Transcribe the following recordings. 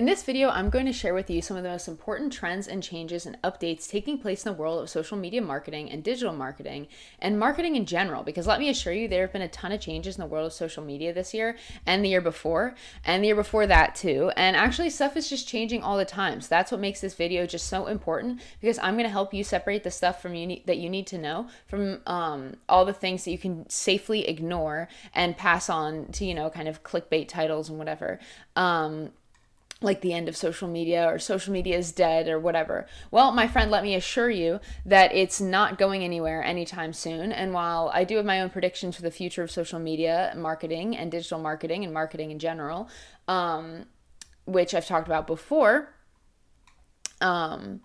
In this video, I'm going to share with you some of the most important trends and changes and updates taking place in the world of social media marketing and digital marketing and marketing in general. Because let me assure you, there have been a ton of changes in the world of social media this year and the year before, and the year before that too. And actually, stuff is just changing all the time. So that's what makes this video just so important because I'm going to help you separate the stuff from you need, that you need to know from um, all the things that you can safely ignore and pass on to, you know, kind of clickbait titles and whatever. Um, like the end of social media or social media is dead or whatever. Well, my friend, let me assure you that it's not going anywhere anytime soon. And while I do have my own predictions for the future of social media marketing and digital marketing and marketing in general, um, which I've talked about before, um,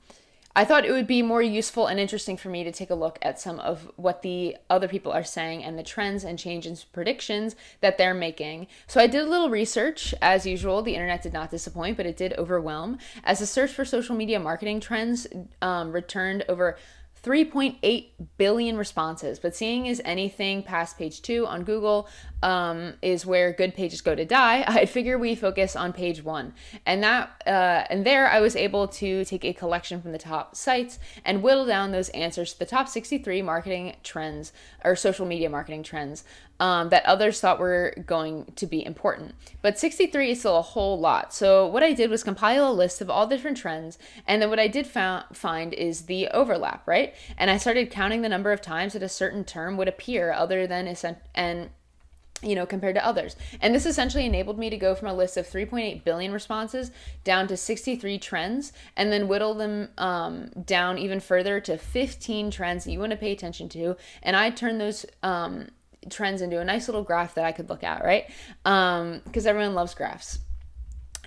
I thought it would be more useful and interesting for me to take a look at some of what the other people are saying and the trends and changes predictions that they're making. So I did a little research. As usual, the internet did not disappoint, but it did overwhelm. As a search for social media marketing trends um, returned over 3.8 billion responses. But seeing as anything past page two on Google um, is where good pages go to die, I figure we focus on page one. And that uh, and there I was able to take a collection from the top sites and whittle down those answers to the top 63 marketing trends or social media marketing trends um, that others thought were going to be important. But 63 is still a whole lot. So what I did was compile a list of all different trends, and then what I did find is the overlap, right? And I started counting the number of times that a certain term would appear other than and you know, compared to others. And this essentially enabled me to go from a list of 3.8 billion responses down to 63 trends and then whittle them um, down even further to 15 trends that you want to pay attention to. And I turn those um, trends into a nice little graph that I could look at, right? Because um, everyone loves graphs.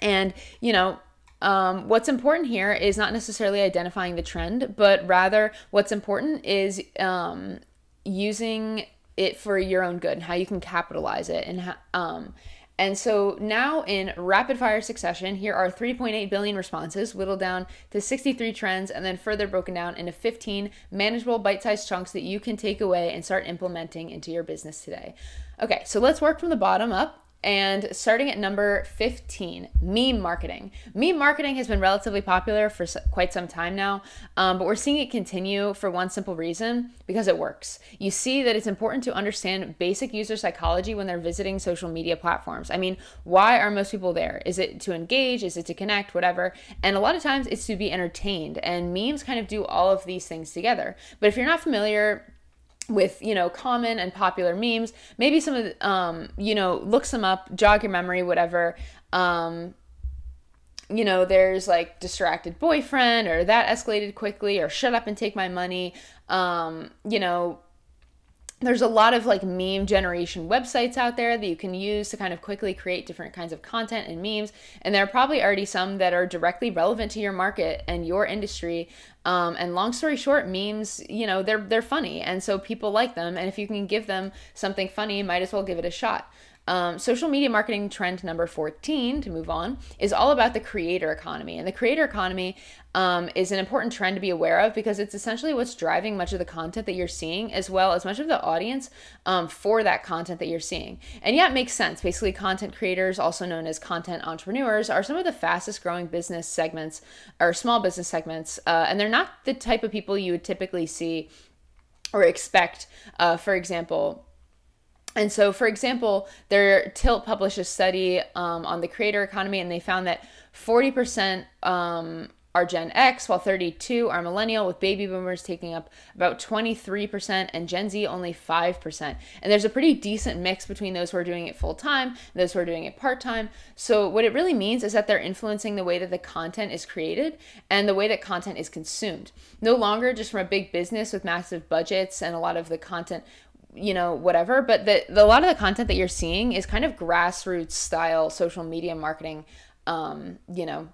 And, you know, um, what's important here is not necessarily identifying the trend, but rather what's important is um, using it for your own good and how you can capitalize it and how, um, and so now in rapid fire succession, here are 3.8 billion responses, whittled down to 63 trends, and then further broken down into 15 manageable bite sized chunks that you can take away and start implementing into your business today. Okay, so let's work from the bottom up and starting at number 15, meme marketing. Meme marketing has been relatively popular for quite some time now, um, but we're seeing it continue for one simple reason because it works. You see that it's important to understand basic user psychology when they're visiting social media platforms. I mean, why are most people there? Is it to engage? Is it to connect? Whatever. And a lot of times it's to be entertained, and memes kind of do all of these things together. But if you're not familiar, with you know common and popular memes. Maybe some of um you know look some up jog your memory whatever. Um you know there's like distracted boyfriend or that escalated quickly or shut up and take my money. Um you know there's a lot of like meme generation websites out there that you can use to kind of quickly create different kinds of content and memes. And there are probably already some that are directly relevant to your market and your industry. Um, and long story short memes you know they're they're funny. And so people like them. And if you can give them something funny might as well give it a shot um, social media marketing trend number 14, to move on, is all about the creator economy. And the creator economy um, is an important trend to be aware of because it's essentially what's driving much of the content that you're seeing, as well as much of the audience um, for that content that you're seeing. And yeah, it makes sense. Basically, content creators, also known as content entrepreneurs, are some of the fastest growing business segments or small business segments. Uh, and they're not the type of people you would typically see or expect, uh, for example, and so, for example, their Tilt published a study um, on the creator economy, and they found that 40% um, are Gen X, while 32 are millennial, with baby boomers taking up about 23% and Gen Z only 5%. And there's a pretty decent mix between those who are doing it full time and those who are doing it part time. So, what it really means is that they're influencing the way that the content is created and the way that content is consumed. No longer just from a big business with massive budgets and a lot of the content you know whatever but the, the, a lot of the content that you're seeing is kind of grassroots style social media marketing um you know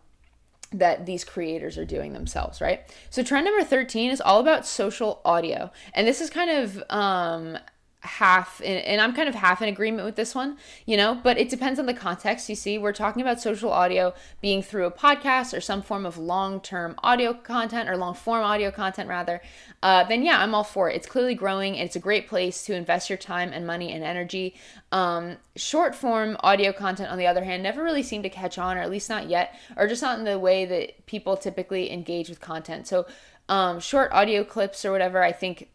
that these creators are doing themselves right? So trend number 13 is all about social audio. And this is kind of um half and I'm kind of half in agreement with this one, you know, but it depends on the context. You see, we're talking about social audio being through a podcast or some form of long-term audio content or long-form audio content rather. Uh, then yeah, I'm all for it. It's clearly growing. And it's a great place to invest your time and money and energy. Um, short form audio content, on the other hand, never really seemed to catch on, or at least not yet, or just not in the way that people typically engage with content. So um, short audio clips or whatever, I think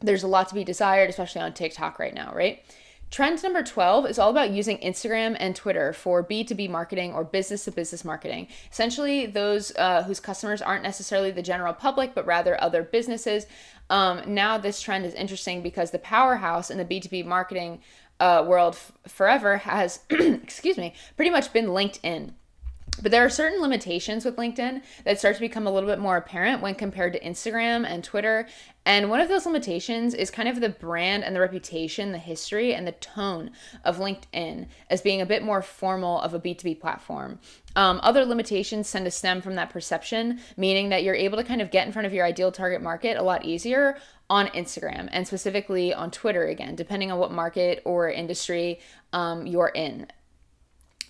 there's a lot to be desired, especially on TikTok right now, right? Trend number 12 is all about using Instagram and Twitter for B2B marketing or business to business marketing. Essentially, those uh, whose customers aren't necessarily the general public, but rather other businesses. Um, now, this trend is interesting because the powerhouse in the B2B marketing uh, world f- forever has, excuse me, pretty much been LinkedIn. But there are certain limitations with LinkedIn that start to become a little bit more apparent when compared to Instagram and Twitter. And one of those limitations is kind of the brand and the reputation, the history, and the tone of LinkedIn as being a bit more formal of a B2B platform. Um, other limitations tend to stem from that perception, meaning that you're able to kind of get in front of your ideal target market a lot easier on Instagram and specifically on Twitter, again, depending on what market or industry um, you're in.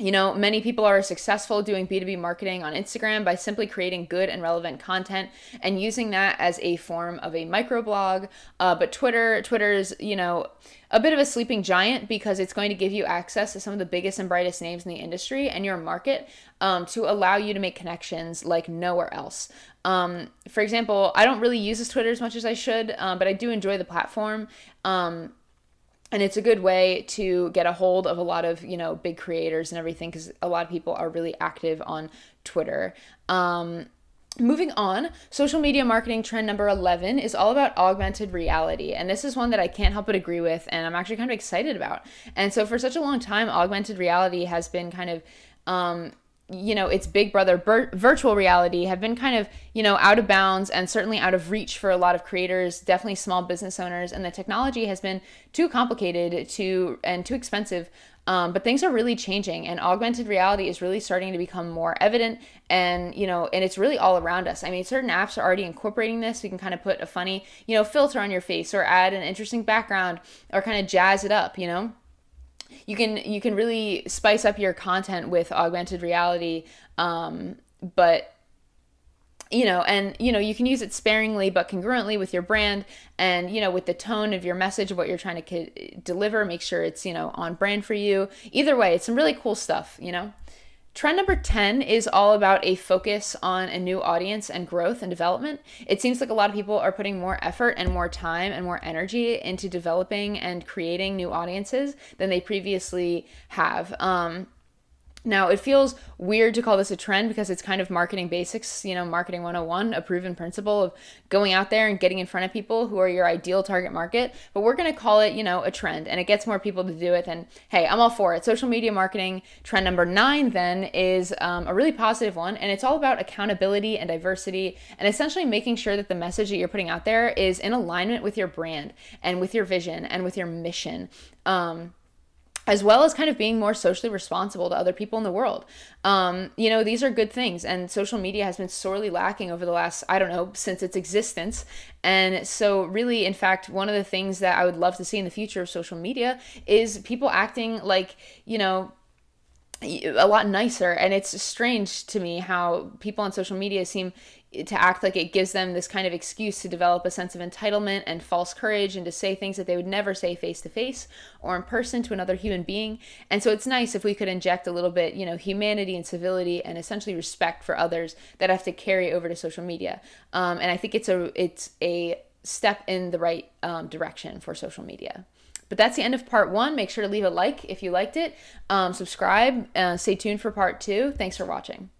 You know, many people are successful doing B2B marketing on Instagram by simply creating good and relevant content and using that as a form of a microblog. Uh, but Twitter, Twitter's, you know, a bit of a sleeping giant because it's going to give you access to some of the biggest and brightest names in the industry and your market um, to allow you to make connections like nowhere else. Um, for example, I don't really use this Twitter as much as I should, um, but I do enjoy the platform. Um, and it's a good way to get a hold of a lot of you know big creators and everything because a lot of people are really active on twitter um, Moving on, social media marketing trend number 11 is all about augmented reality. And this is one that I can't help but agree with, and I'm actually kind of excited about. And so, for such a long time, augmented reality has been kind of um, you know its big brother bir- virtual reality have been kind of you know out of bounds and certainly out of reach for a lot of creators definitely small business owners and the technology has been too complicated to and too expensive um, but things are really changing and augmented reality is really starting to become more evident and you know and it's really all around us. I mean certain apps are already incorporating this. We can kind of put a funny you know filter on your face or add an interesting background or kind of jazz it up you know you can you can really spice up your content with augmented reality um, but you know and you know you can use it sparingly but congruently with your brand and you know with the tone of your message of what you're trying to deliver make sure it's you know on brand for you. Either way it's some really cool stuff you know Trend number 10 is all about a focus on a new audience and growth and development. It seems like a lot of people are putting more effort and more time and more energy into developing and creating new audiences than they previously have. Um, now, it feels weird to call this a trend because it's kind of marketing basics, you know, marketing 101, a proven principle of going out there and getting in front of people who are your ideal target market. But we're going to call it, you know, a trend and it gets more people to do it. And hey, I'm all for it. Social media marketing trend number nine then is um, a really positive one. And it's all about accountability and diversity and essentially making sure that the message that you're putting out there is in alignment with your brand and with your vision and with your mission. Um, as well as kind of being more socially responsible to other people in the world. Um, you know, these are good things, and social media has been sorely lacking over the last, I don't know, since its existence. And so, really, in fact, one of the things that I would love to see in the future of social media is people acting like, you know, a lot nicer and it's strange to me how people on social media seem to act like it gives them this kind of excuse to develop a sense of entitlement and false courage and to say things that they would never say face to face or in person to another human being. And so it's nice if we could inject a little bit, you know, humanity and civility and essentially respect for others that have to carry over to social media. Um, and I think it's a it's a step in the right um, direction for social media. But that's the end of part one. Make sure to leave a like if you liked it. Um, subscribe. Uh, stay tuned for part two. Thanks for watching.